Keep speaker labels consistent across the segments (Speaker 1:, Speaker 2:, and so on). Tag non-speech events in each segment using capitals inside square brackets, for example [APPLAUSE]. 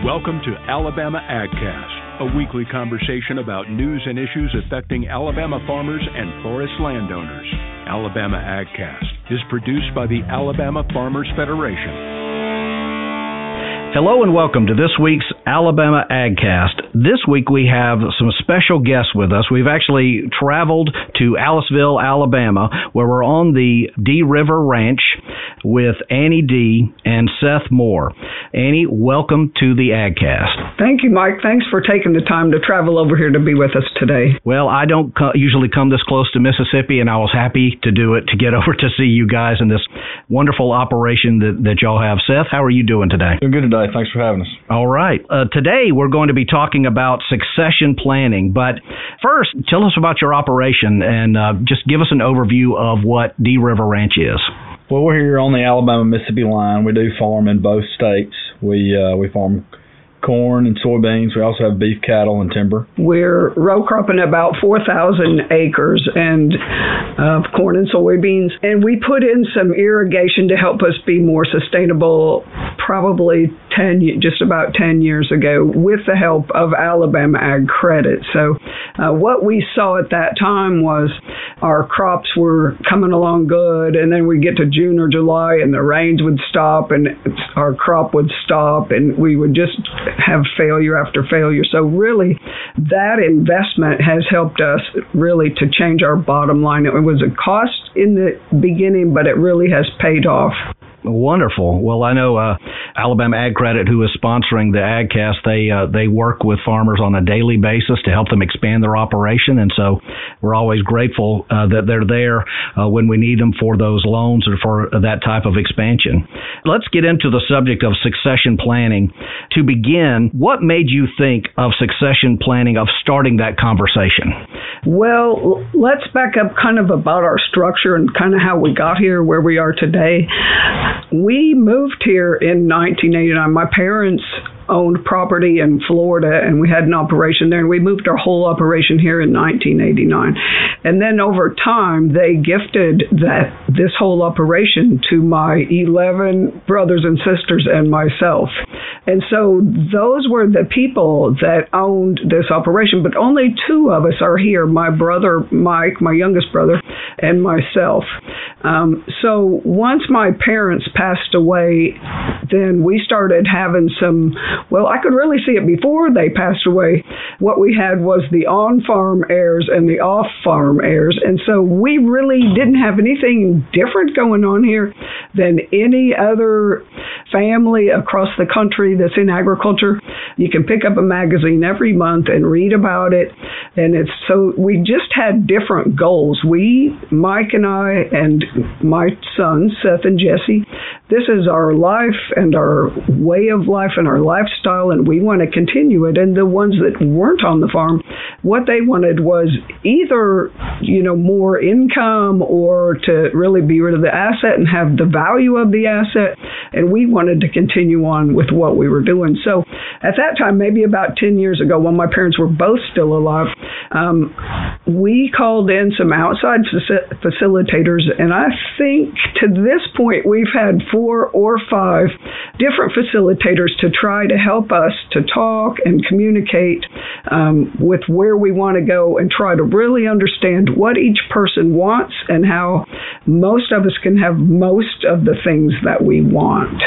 Speaker 1: Welcome to Alabama AgCast, a weekly conversation about news and issues affecting Alabama farmers and forest landowners. Alabama AgCast is produced by the Alabama Farmers Federation.
Speaker 2: Hello and welcome to this week's Alabama AgCast. This week we have some special guests with us. We've actually traveled to Aliceville, Alabama, where we're on the Dee River Ranch with Annie Dee and Seth Moore. Annie, welcome to the AgCast.
Speaker 3: Thank you, Mike. Thanks for taking the time to travel over here to be with us today.
Speaker 2: Well, I don't co- usually come this close to Mississippi, and I was happy to do it to get [LAUGHS] over to see you guys in this wonderful operation that, that y'all have. Seth, how are you doing today?
Speaker 4: Doing good today. Thanks for having us.
Speaker 2: All right. Uh, today we're going to be talking about succession planning. But first, tell us about your operation and uh, just give us an overview of what Dee River Ranch is.
Speaker 4: Well, we're here on the Alabama Mississippi line. We do farm in both states. We uh, we farm corn and soybeans. We also have beef cattle and timber.
Speaker 3: We're row cropping about 4,000 acres and of corn and soybeans, and we put in some irrigation to help us be more sustainable. Probably 10, just about 10 years ago, with the help of Alabama Ag Credit. So, uh, what we saw at that time was our crops were coming along good, and then we get to June or July, and the rains would stop, and our crop would stop, and we would just have failure after failure. So really, that investment has helped us really to change our bottom line. It was a cost in the beginning, but it really has paid off.
Speaker 2: Wonderful. Well, I know uh, Alabama Ag Credit, who is sponsoring the AgCast, they uh, they work with farmers on a daily basis to help them expand their operation, and so we're always grateful uh, that they're there uh, when we need them for those loans or for that type of expansion. Let's get into the subject of succession planning. To begin, what made you think of succession planning, of starting that conversation?
Speaker 3: Well, let's back up kind of about our structure and kind of how we got here where we are today. We moved here in 1989. My parents owned property in Florida and we had an operation there and we moved our whole operation here in 1989. And then over time they gifted that this whole operation to my 11 brothers and sisters and myself. And so those were the people that owned this operation, but only two of us are here, my brother Mike, my youngest brother, and myself. Um, so once my parents passed away, then we started having some well, I could really see it before they passed away. What we had was the on farm heirs and the off farm heirs. And so we really didn't have anything different going on here than any other family across the country that's in agriculture. You can pick up a magazine every month and read about it. And it's so we just had different goals. We, Mike and I, and my sons, Seth and Jesse, this is our life and our way of life and our lifestyle, and we want to continue it. And the ones that weren't on the farm, what they wanted was either, you know, more income or to really be rid of the asset and have the value of the asset. And we wanted to continue on with what we were doing. So at that time, maybe about 10 years ago, when my parents were both still alive, um, we called in some outside facilitators, and I think to this point we've had four or five different facilitators to try to help us to talk and communicate um, with where we want to go and try to really understand what each person wants and how most of us can have most of the things that we want.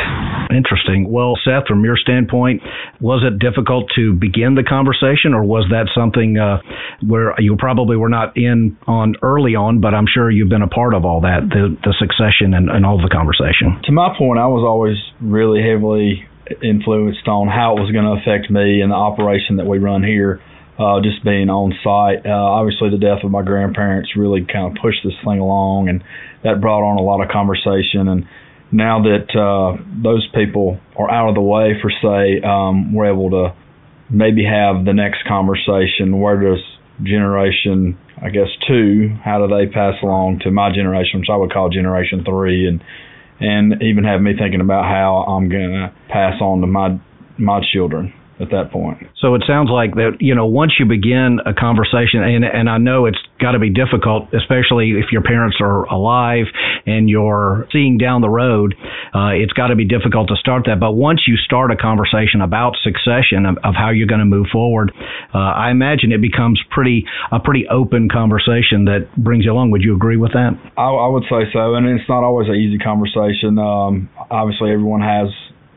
Speaker 2: Interesting. Well, Seth, from your standpoint, was it difficult to begin the conversation, or was that something uh, where you probably were not in on early on, but I'm sure you've been a part of all that, the, the succession and, and all the conversation?
Speaker 4: To my point, I was always really heavily influenced on how it was going to affect me and the operation that we run here. Uh, just being on site. Uh, obviously, the death of my grandparents really kind of pushed this thing along, and that brought on a lot of conversation. And now that uh, those people are out of the way, for say, um, we're able to maybe have the next conversation. Where does generation, I guess, two, how do they pass along to my generation, which I would call generation three, and and even have me thinking about how I'm gonna pass on to my my children at that point.
Speaker 2: So it sounds like that you know once you begin a conversation, and and I know it's got to be difficult, especially if your parents are alive and you're seeing down the road. Uh, it's got to be difficult to start that. But once you start a conversation about succession of, of how you're going to move forward, uh, I imagine it becomes pretty a pretty open conversation that brings you along. Would you agree with that?
Speaker 4: I, I would say so, and it's not always an easy conversation. Um, obviously, everyone has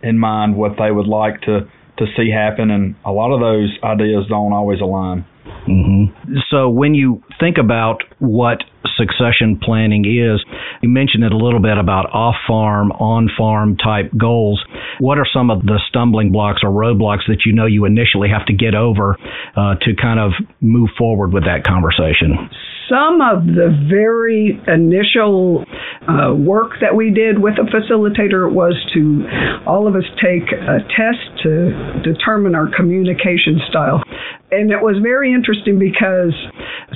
Speaker 4: in mind what they would like to to see happen, and a lot of those ideas don't always align.
Speaker 2: Mm-hmm. So when you think about what succession planning is, you mentioned it a little bit about off-farm, on-farm type goals. What are some of the stumbling blocks or roadblocks that you know you initially have to get over uh, to kind of move forward with that conversation?
Speaker 3: Some of the very initial uh, work that we did with a facilitator was to all of us take a test to determine our communication style. And it was very interesting because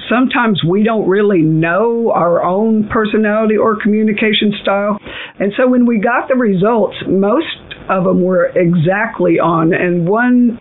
Speaker 3: sometimes we don't really know our own personality or communication style. And so when we got the results, most of them were exactly on. And one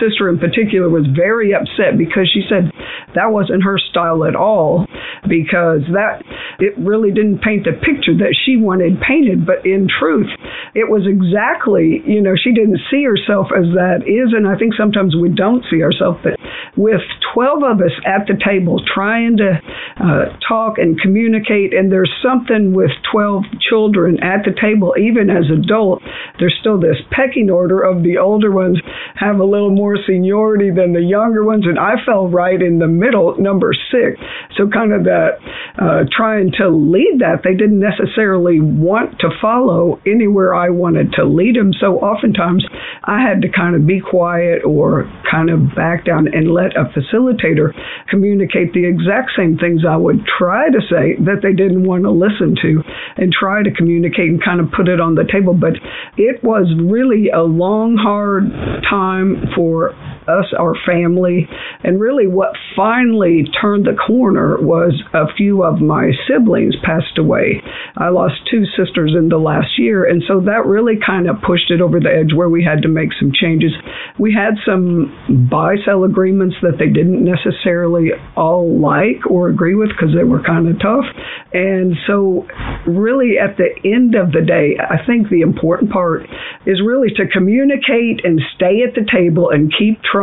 Speaker 3: sister in particular was very upset because she said that wasn't her style at all because that it really didn't paint the picture that she wanted painted. But in truth it was exactly you know she didn't see herself as that is. And I think sometimes we don't see ourselves but with 12 of us at the table trying to uh, talk and communicate and there's something with 12 children at the table even as adults there's still this pecking order of the older ones have a little more seniority than the younger ones and I fell right in the middle number six. So kind of that uh, trying to lead that they didn't necessarily want to follow anywhere I wanted to lead them so oftentimes I had to kind of be quiet or kind of back down and let a facilitator communicate the exact same things I would try to say that they didn't want to listen to and try to communicate and kind of put it on the table. But it was really a long, hard time for us, our family, and really what finally turned the corner was a few of my siblings passed away. I lost two sisters in the last year, and so that really kind of pushed it over the edge where we had to make some changes. We had some buy sell agreements that they didn't necessarily all like or agree with because they were kind of tough. And so, really, at the end of the day, I think the important part is really to communicate and stay at the table and keep trying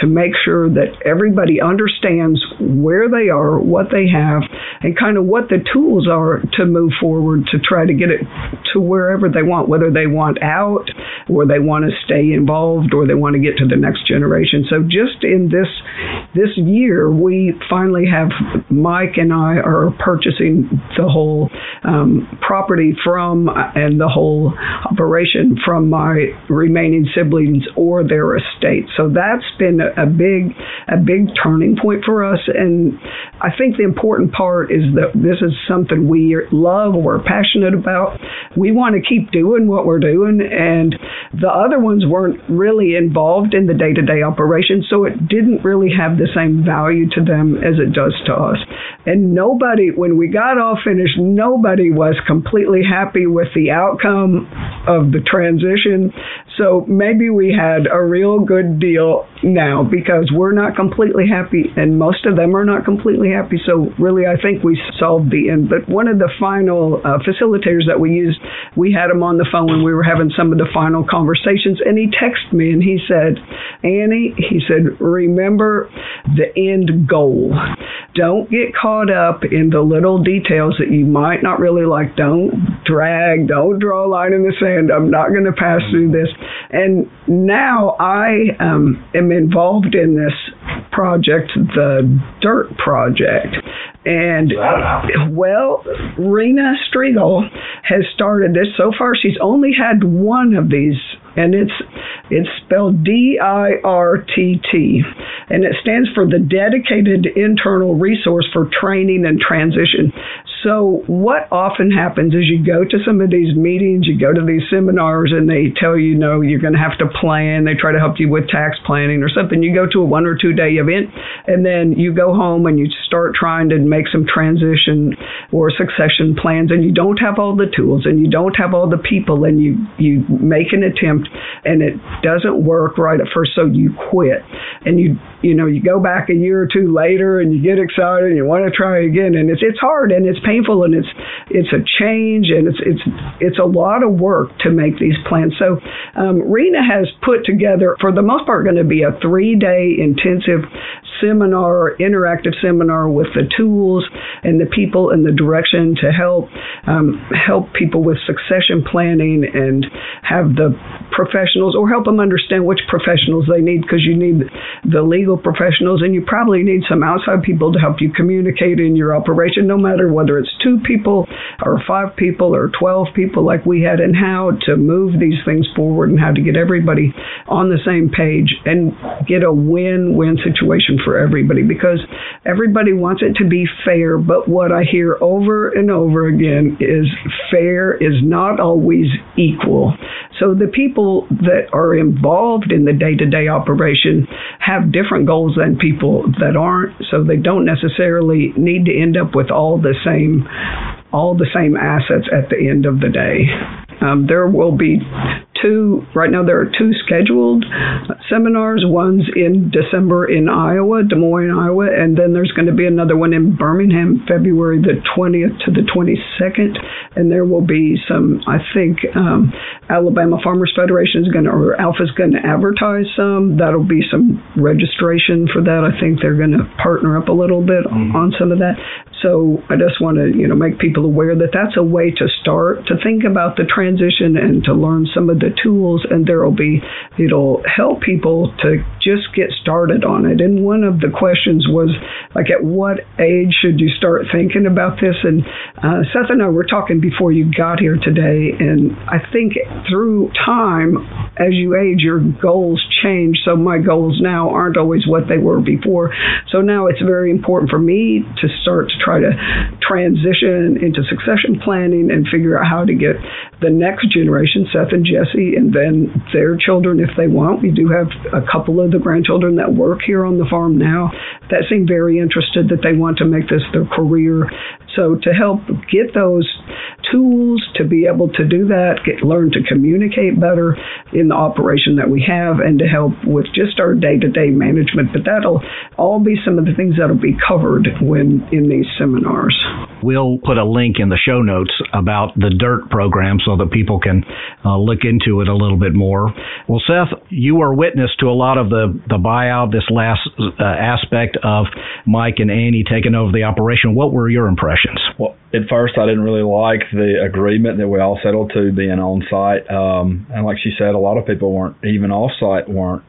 Speaker 3: to make sure that everybody understands where they are, what they have, and kind of what the tools are to move forward to try to get it to wherever they want, whether they want out or they want to stay involved or they want to get to the next generation. So just in this this year, we finally have Mike and I are purchasing the whole um, property from and the whole operation from my remaining siblings or their estate. So that's been a, a big a big turning point for us. And I think the important part is that this is something we love, we're passionate about. We want to keep doing what we're doing, and the other ones weren't really involved in the day to day operation, so it didn't really have the same value to them as it does to us. And nobody, when we got all finished, nobody was completely happy with the outcome of the transition. So maybe we had a real good deal now because we're not completely happy, and most of them are not completely happy. So really, I think we solved the end. But one of the final uh, facilitators that we used, we had him on the phone when we were having some of the final conversations, and he texted me and he said, Annie, he said, remember the end goal. Don't get caught up in the little details that you might not really like. Don't drag, don't draw a line in the sand. I'm not going to pass through this. And now I um, am involved in this project, the Dirt Project. And well, Rena Striegel has started this. So far, she's only had one of these, and it's it's spelled D I R T T, and it stands for the Dedicated Internal Resource for Training and Transition. So, what often happens is you go to some of these meetings, you go to these seminars, and they tell you, you know, you're going to have to plan. They try to help you with tax planning or something. You go to a one or two day event, and then you go home and you start trying to make some transition or succession plans, and you don't have all the tools and you don't have all the people, and you you make an attempt and it doesn't work right at first, so you quit, and you you know you go back a year or two later and you get excited and you want to try again, and it's it's hard and it's painful and it's it's a change and it's it's it's a lot of work to make these plans. So um, Rena has put together, for the most part, going to be a three-day intensive seminar, interactive seminar with the tools and the people and the direction to help um, help people with succession planning and have the professionals or help them understand which professionals they need because you need the legal professionals and you probably need some outside people to help you communicate in your operation, no matter whether it's two people or five people or 12 people like we had, and how to move these things forward and how to get everybody on the same page and get a win win situation for everybody because everybody wants it to be fair. But what I hear over and over again is fair is not always equal. So the people that are involved in the day to day operation have different goals than people that aren't. So they don't necessarily need to end up with all the same all the same assets at the end of the day. Um, there will be two, right now there are two scheduled seminars. One's in December in Iowa, Des Moines, Iowa, and then there's going to be another one in Birmingham, February the 20th to the 22nd. And there will be some, I think, um, Alabama Farmers Federation is going to, or ALFA's going to advertise some. That'll be some registration for that. I think they're going to partner up a little bit mm-hmm. on some of that. So I just want to, you know, make people aware that that's a way to start to think about the transition and to learn some of the tools, and there will be, it'll help people to just get started on it. And one of the questions was, like, at what age should you start thinking about this? And uh, Seth and I were talking before you got here today, and I think through time, as you age, your goals change. So my goals now aren't always what they were before. So now it's very important for me to start to try to transition into succession planning and figure out how to get the next generation, Seth and Jesse, and then their children if they want. We do have a couple of the grandchildren that work here on the farm now that seem very interested that they want to make this their career. So to help get those tools to be able to do that, get learn to communicate better in the operation that we have, and to help with just our day-to-day management. But that'll all be some of the things that'll be covered when in these seminars.
Speaker 2: We'll put a link in the show notes about the DIRT program so that people can uh, look into it a little bit more. Well, Seth, you were witness to a lot of the, the buyout, this last uh, aspect of Mike and Annie taking over the operation. What were your impressions?
Speaker 4: Well, at first, I didn't really like the agreement that we all settled to being on site. Um, and like she said, a lot of people weren't even off site weren't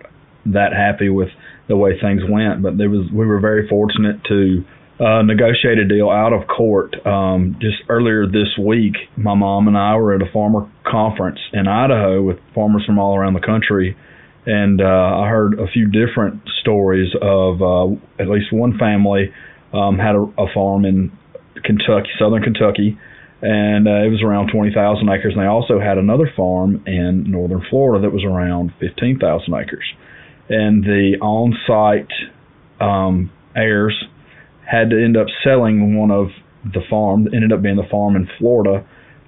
Speaker 4: that happy with the way things went. But there was we were very fortunate to uh, negotiate a deal out of court. Um, just earlier this week, my mom and I were at a farmer conference in Idaho with farmers from all around the country, and uh, I heard a few different stories of uh, at least one family um, had a, a farm in Kentucky, southern Kentucky, and uh, it was around 20,000 acres. And they also had another farm in northern Florida that was around 15,000 acres. And the on-site um, heirs had to end up selling one of the farm, ended up being the farm in Florida,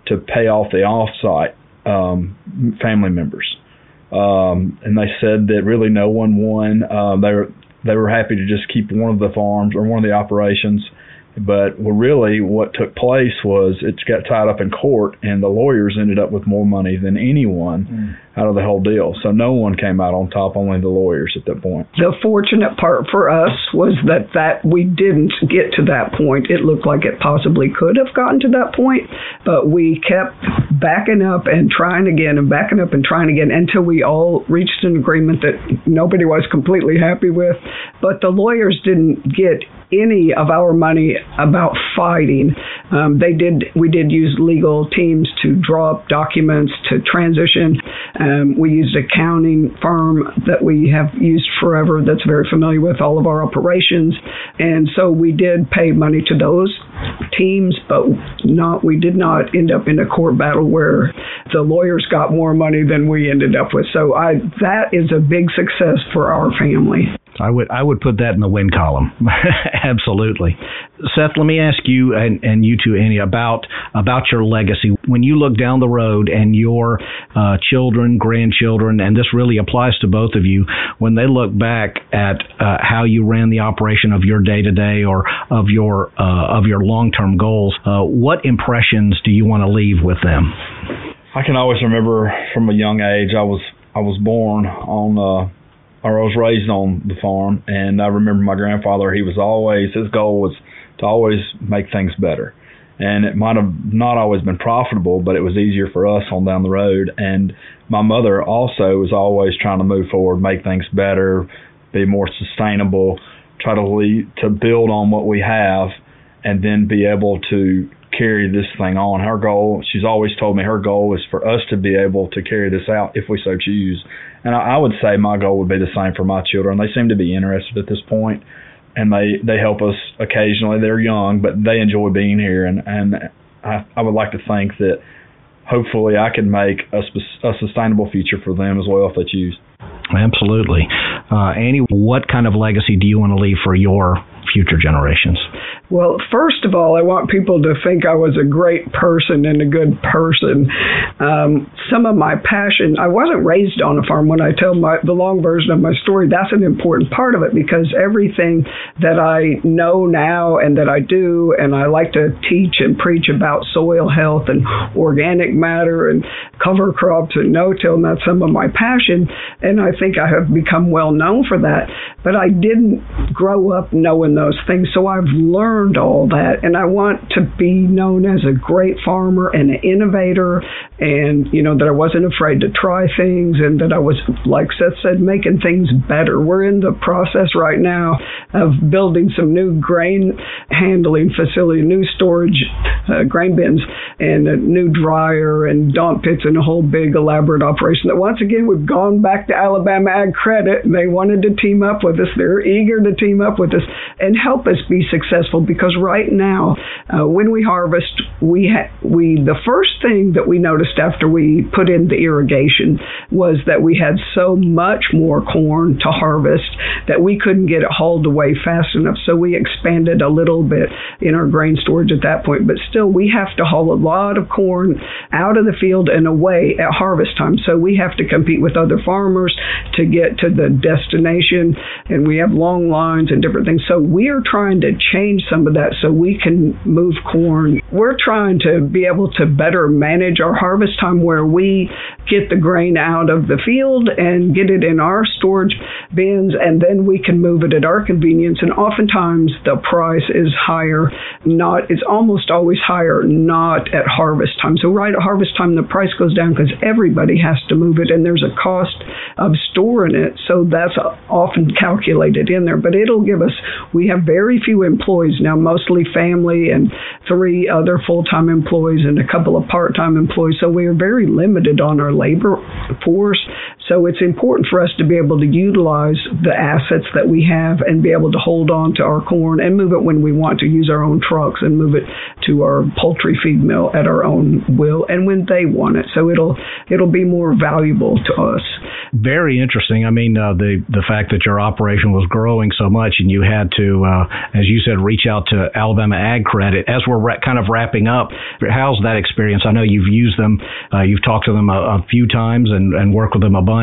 Speaker 4: to pay off the off-site um, family members. Um, and they said that really no one won. Uh, they were they were happy to just keep one of the farms or one of the operations but really, what took place was it got tied up in court, and the lawyers ended up with more money than anyone mm. Out of the whole deal. So no one came out on top, only the lawyers at that point.
Speaker 3: The fortunate part for us was that that we didn't get to that point. It looked like it possibly could have gotten to that point, but we kept backing up and trying again and backing up and trying again until we all reached an agreement that nobody was completely happy with. But the lawyers didn't get any of our money about fighting. Um, they did. We did use legal teams to draw up documents to transition. Um, we used a accounting firm that we have used forever. That's very familiar with all of our operations, and so we did pay money to those teams, but not we did not end up in a court battle where the lawyers got more money than we ended up with. So I that is a big success for our family.
Speaker 2: I would I would put that in the win column. [LAUGHS] Absolutely. Seth, let me ask you and, and you too, Annie, about about your legacy. When you look down the road and your uh, children, grandchildren, and this really applies to both of you, when they look back at uh, how you ran the operation of your day to day or of your uh, of your long term goals, uh, what impressions do you want to leave with them?
Speaker 4: I can always remember from a young age. I was I was born on uh, or I was raised on the farm, and I remember my grandfather. He was always his goal was to always make things better, and it might have not always been profitable, but it was easier for us on down the road. And my mother also was always trying to move forward, make things better, be more sustainable, try to lead, to build on what we have, and then be able to carry this thing on. Her goal, she's always told me her goal is for us to be able to carry this out if we so choose. And I, I would say my goal would be the same for my children. They seem to be interested at this point, and they they help us occasionally. They're young, but they enjoy being here, and and I, I would like to think that hopefully I can make a, a sustainable future for them as well if they choose.
Speaker 2: Absolutely. Uh, Annie, what kind of legacy do you want to leave for your future generations?
Speaker 3: Well, first of all, I want people to think I was a great person and a good person. Um, some of my passion, I wasn't raised on a farm. When I tell my the long version of my story, that's an important part of it because everything that I know now and that I do, and I like to teach and preach about soil health and organic matter and cover crops and no-till, and that's some of my passion. And I think I have become well known for that. But I didn't grow up knowing those things, so I've learned all that and I want to be known as a great farmer and an innovator and you know that I wasn't afraid to try things and that I was like Seth said making things better. We're in the process right now of building some new grain handling facility, new storage uh, grain bins and a new dryer and dump pits and a whole big elaborate operation that once again we've gone back to Alabama Ag Credit they wanted to team up with us. They're eager to team up with us and help us be successful because right now, uh, when we harvest, we ha- we the first thing that we noticed after we put in the irrigation was that we had so much more corn to harvest that we couldn't get it hauled away fast enough. So we expanded a little bit in our grain storage at that point, but still we have to haul a lot of corn out of the field and away at harvest time. So we have to compete with other farmers to get to the destination, and we have long lines and different things. So we are trying to change some some of that so we can move corn. We're trying to be able to better manage our harvest time where we get the grain out of the field and get it in our storage bins and then we can move it at our convenience. And oftentimes the price is higher not it's almost always higher not at harvest time. So right at harvest time the price goes down because everybody has to move it and there's a cost of storing it. So that's often calculated in there but it'll give us we have very few employees now mostly family and three other full-time employees and a couple of part-time employees. So we are very limited on our labor force. So it's important for us to be able to utilize the assets that we have and be able to hold on to our corn and move it when we want to use our own trucks and move it to our poultry feed mill at our own will and when they want it. So it'll it'll be more valuable to us.
Speaker 2: Very interesting. I mean, uh, the the fact that your operation was growing so much and you had to, uh, as you said, reach out to Alabama Ag Credit. As we're ra- kind of wrapping up, how's that experience? I know you've used them, uh, you've talked to them a, a few times and, and worked with them a bunch,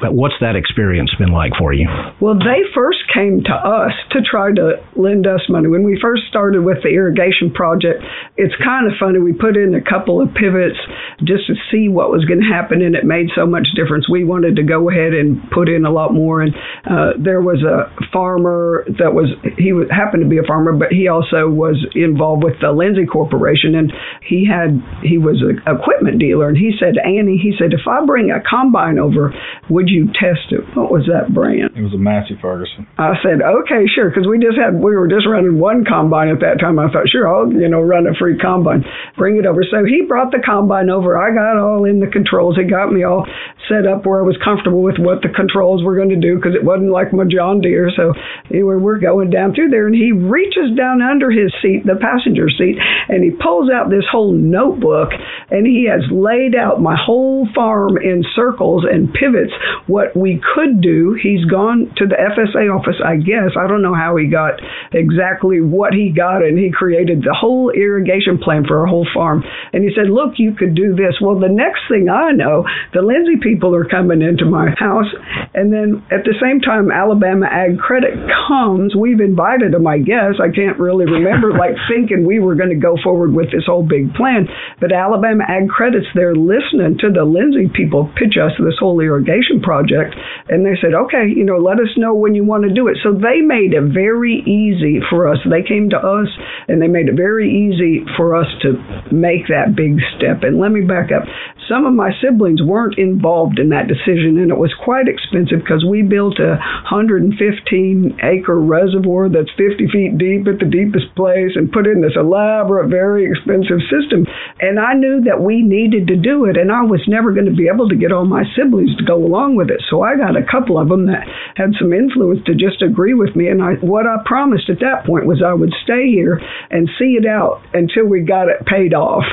Speaker 2: but what's that experience been like for you?
Speaker 3: Well, they first came to us to try to lend us money. When we first started with the irrigation project, it's kind of funny. We put in a couple of pivots just to see what was going to happen, and it made so much difference. We wanted to go ahead and put in a lot more, and uh, there was a farmer that was he was, happened to be a farmer, but he also was involved with the Lindsay Corporation, and he had he was an equipment dealer, and he said, Annie, he said, if I bring a combine over, Would you test it? What was that brand?
Speaker 4: It was a Massey Ferguson.
Speaker 3: I said, okay, sure, because we just had we were just running one combine at that time. I thought, sure, I'll you know run a free combine, bring it over. So he brought the combine over. I got all in the controls. He got me all set up where I was comfortable with what the controls were going to do because it wasn't like my John Deere. So anyway, we're going down through there, and he reaches down under his seat, the passenger seat, and he pulls out this whole notebook, and he has laid out my whole farm in circles and pivots what we could do. He's gone to the FSA office, I guess. I don't know how he got exactly what he got, and he created the whole irrigation plan for our whole farm. And he said, Look, you could do this. Well, the next thing I know, the Lindsay people are coming into my house, and then at the same time, Alabama Ag Credit comes. We've invited them, I guess. I can't really remember, [LAUGHS] like thinking we were going to go forward with this whole big plan. But Alabama Ag Credit's there listening to the Lindsay people pitch us this whole irrigation project, and they said, okay, you know, let us know when you want to do it. So they made it very easy for us. They came to us and they made it very easy for us to make that big step. And let me back up. Some of my siblings weren't involved in that decision, and it was quite expensive because we built a 115 acre reservoir that's 50 feet deep at the deepest place and put in this elaborate, very expensive system. And I knew that we needed to do it, and I was never going to be able to get all my siblings to go along with it. So I got a couple of them that had some influence to just agree with me. And I, what I promised at that point was I would stay here and see it out until we got it paid off.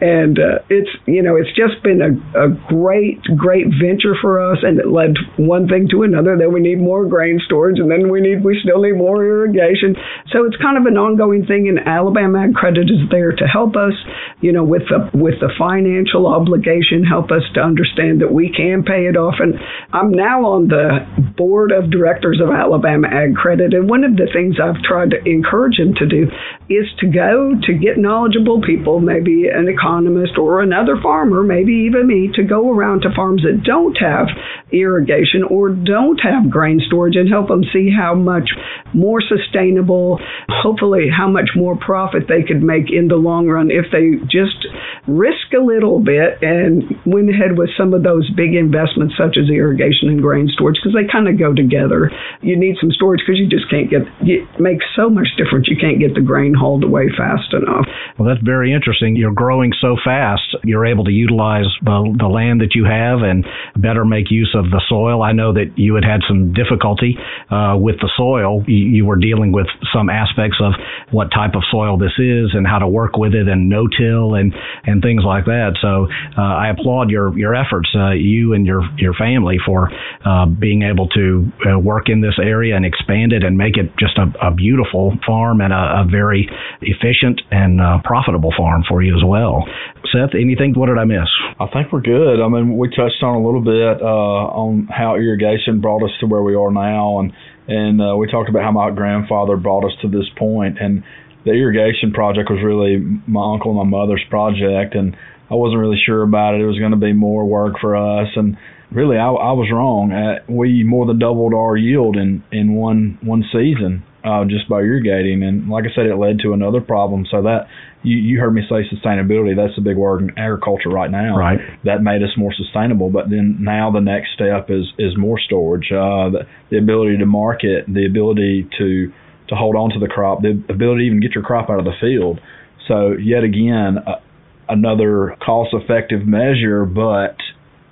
Speaker 3: And uh, it's you know it's just been a, a great, great venture for us, and it led one thing to another. Then we need more grain storage, and then we need we still need more irrigation. So it's kind of an ongoing thing. And Alabama Ag Credit is there to help us, you know, with the with the financial obligation, help us to understand that we can pay it off. And I'm now on the board of directors of Alabama Ag Credit, and one of the things I've tried to encourage them to do is to go to get knowledgeable people, maybe an economist or another farmer, maybe even me, to go around to farms that don't have irrigation or don't have grain storage and help them see how much more sustainable, hopefully, how much more profit they could make in the long run if they just risk a little bit and went ahead with some of those big investments such as irrigation and grain storage because they kind of go together. You need some storage because you just can't get it makes so much difference. You can't get the grain hauled away fast enough.
Speaker 2: Well, that's very interesting. You're growing so fast, you're able to utilize the, the land that you have and better make use of the soil. I know that you had had some difficulty uh, with the soil. You, you were dealing with some aspects of what type of soil this is and how to work with it and no-till and and things like that. So uh, I applaud your your efforts, uh, you and your your family, for uh, being able to uh, work in this area and expand it and make it just a, a beautiful farm and a, a very efficient and uh, profitable farm for you as well. Seth, anything? What did I miss?
Speaker 4: I think we're good. I mean, we touched on a little bit uh, on how irrigation brought us to where we are now, and and uh, we talked about how my grandfather brought us to this point, and the irrigation project was really my uncle and my mother's project, and I wasn't really sure about it. It was going to be more work for us, and really, I, I was wrong. Uh, we more than doubled our yield in in one one season uh, just by irrigating, and like I said, it led to another problem. So that you, you heard me say sustainability. That's a big word in agriculture right now.
Speaker 2: Right.
Speaker 4: That made us more sustainable. But then now the next step is is more storage. Uh, the, the ability to market, the ability to to hold on to the crop, the ability to even get your crop out of the field. So yet again, uh, another cost-effective measure, but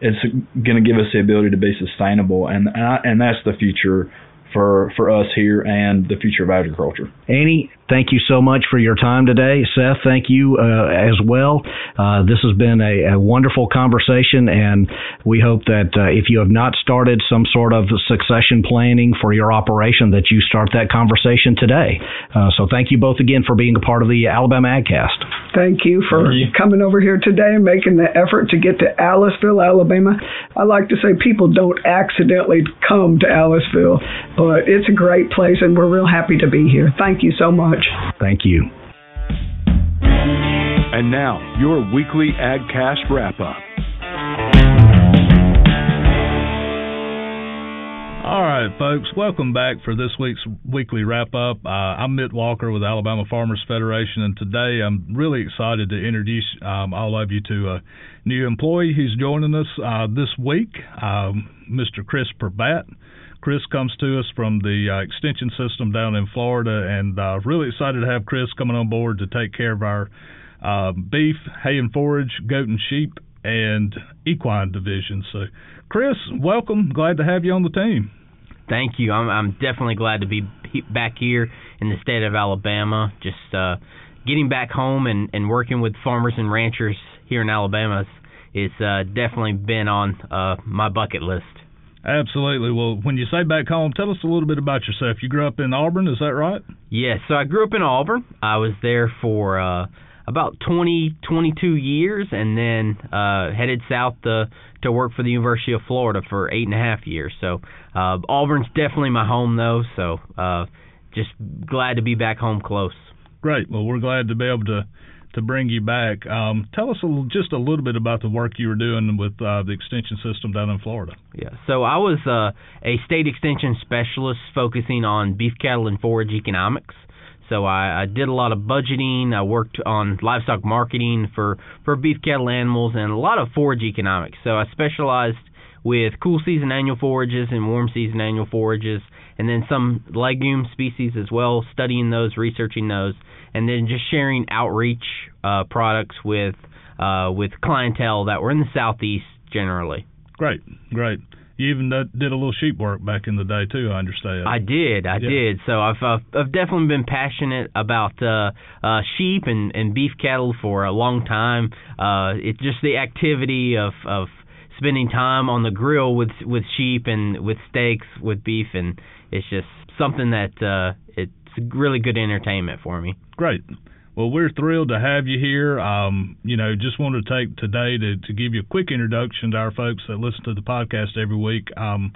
Speaker 4: it's going to give us the ability to be sustainable, and and, I, and that's the future for for us here and the future of agriculture.
Speaker 2: Annie, thank you so much for your time today. Seth, thank you uh, as well. Uh, this has been a, a, wonderful conversation, and we hope that uh, if you have not started some sort of succession planning for your operation, that you start that conversation today. Uh, so thank you both again for being a part of the Alabama AgCast.
Speaker 3: Thank you for thank you. coming over here today and making the effort to get to Aliceville, Alabama. I like to say people don't accidentally come to Aliceville, but it's a great place, and we're real happy to be here. Thank you so much.
Speaker 2: Thank you.
Speaker 1: And now, your weekly AgCast wrap up.
Speaker 5: All right, folks, welcome back for this week's weekly wrap up. Uh, I'm Mitt Walker with Alabama Farmers Federation, and today I'm really excited to introduce um, all of you to a new employee who's joining us uh, this week, um, Mr. Chris Prevatt. Chris comes to us from the uh, extension system down in Florida, and uh, really excited to have Chris coming on board to take care of our uh, beef, hay and forage, goat and sheep, and equine division. So, Chris, welcome. Glad to have you on the team.
Speaker 6: Thank you. I'm, I'm definitely glad to be back here in the state of Alabama. Just uh, getting back home and, and working with farmers and ranchers here in Alabama is uh, definitely been on uh, my bucket list.
Speaker 5: Absolutely. Well, when you say back home, tell us a little bit about yourself. You grew up in Auburn, is that right?
Speaker 6: Yes. So I grew up in Auburn. I was there for uh, about 20, 22 years, and then uh, headed south to to work for the University of Florida for eight and a half years. So uh, Auburn's definitely my home, though. So uh, just glad to be back home close.
Speaker 5: Great. Well, we're glad to be able to to bring you back. Um, tell us a, just a little bit about the work you were doing with uh, the extension system down in Florida.
Speaker 6: Yeah, so I was uh, a state extension specialist focusing on beef cattle and forage economics. So I, I did a lot of budgeting. I worked on livestock marketing for for beef cattle animals and a lot of forage economics. So I specialized with cool season annual forages and warm season annual forages, and then some legume species as well, studying those, researching those, and then just sharing outreach uh, products with uh, with clientele that were in the southeast generally.
Speaker 5: Great, great. You even did a little sheep work back in the day too. I understand.
Speaker 6: I did, I yeah. did. So I've, I've I've definitely been passionate about uh, uh, sheep and and beef cattle for a long time. Uh, it's just the activity of of spending time on the grill with with sheep and with steaks with beef, and it's just something that uh, it's really good entertainment for me.
Speaker 5: Great. Well, we're thrilled to have you here. Um, you know, just wanted to take today to, to give you a quick introduction to our folks that listen to the podcast every week. Um,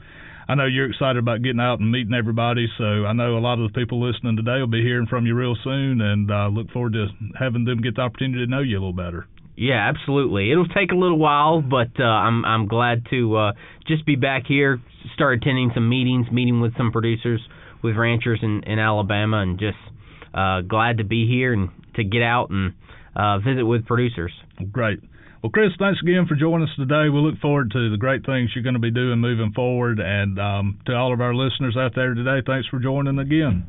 Speaker 5: I know you're excited about getting out and meeting everybody, so I know a lot of the people listening today will be hearing from you real soon, and uh, look forward to having them get the opportunity to know you a little better.
Speaker 6: Yeah, absolutely. It'll take a little while, but uh, I'm I'm glad to uh, just be back here, start attending some meetings, meeting with some producers, with ranchers in, in Alabama, and just uh, glad to be here and to get out and uh, visit with producers.
Speaker 5: Great. Well, Chris, thanks again for joining us today. We look forward to the great things you're going to be doing moving forward. And um, to all of our listeners out there today, thanks for joining again.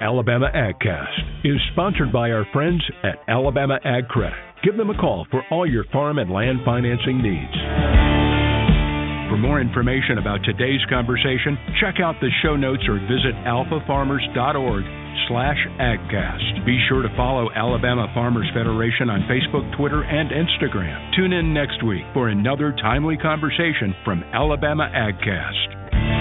Speaker 1: Alabama AgCast is sponsored by our friends at Alabama Ag Credit. Give them a call for all your farm and land financing needs. For more information about today's conversation, check out the show notes or visit alfafarmers.org slash agcast. Be sure to follow Alabama Farmers Federation on Facebook, Twitter, and Instagram. Tune in next week for another timely conversation from Alabama AgCast.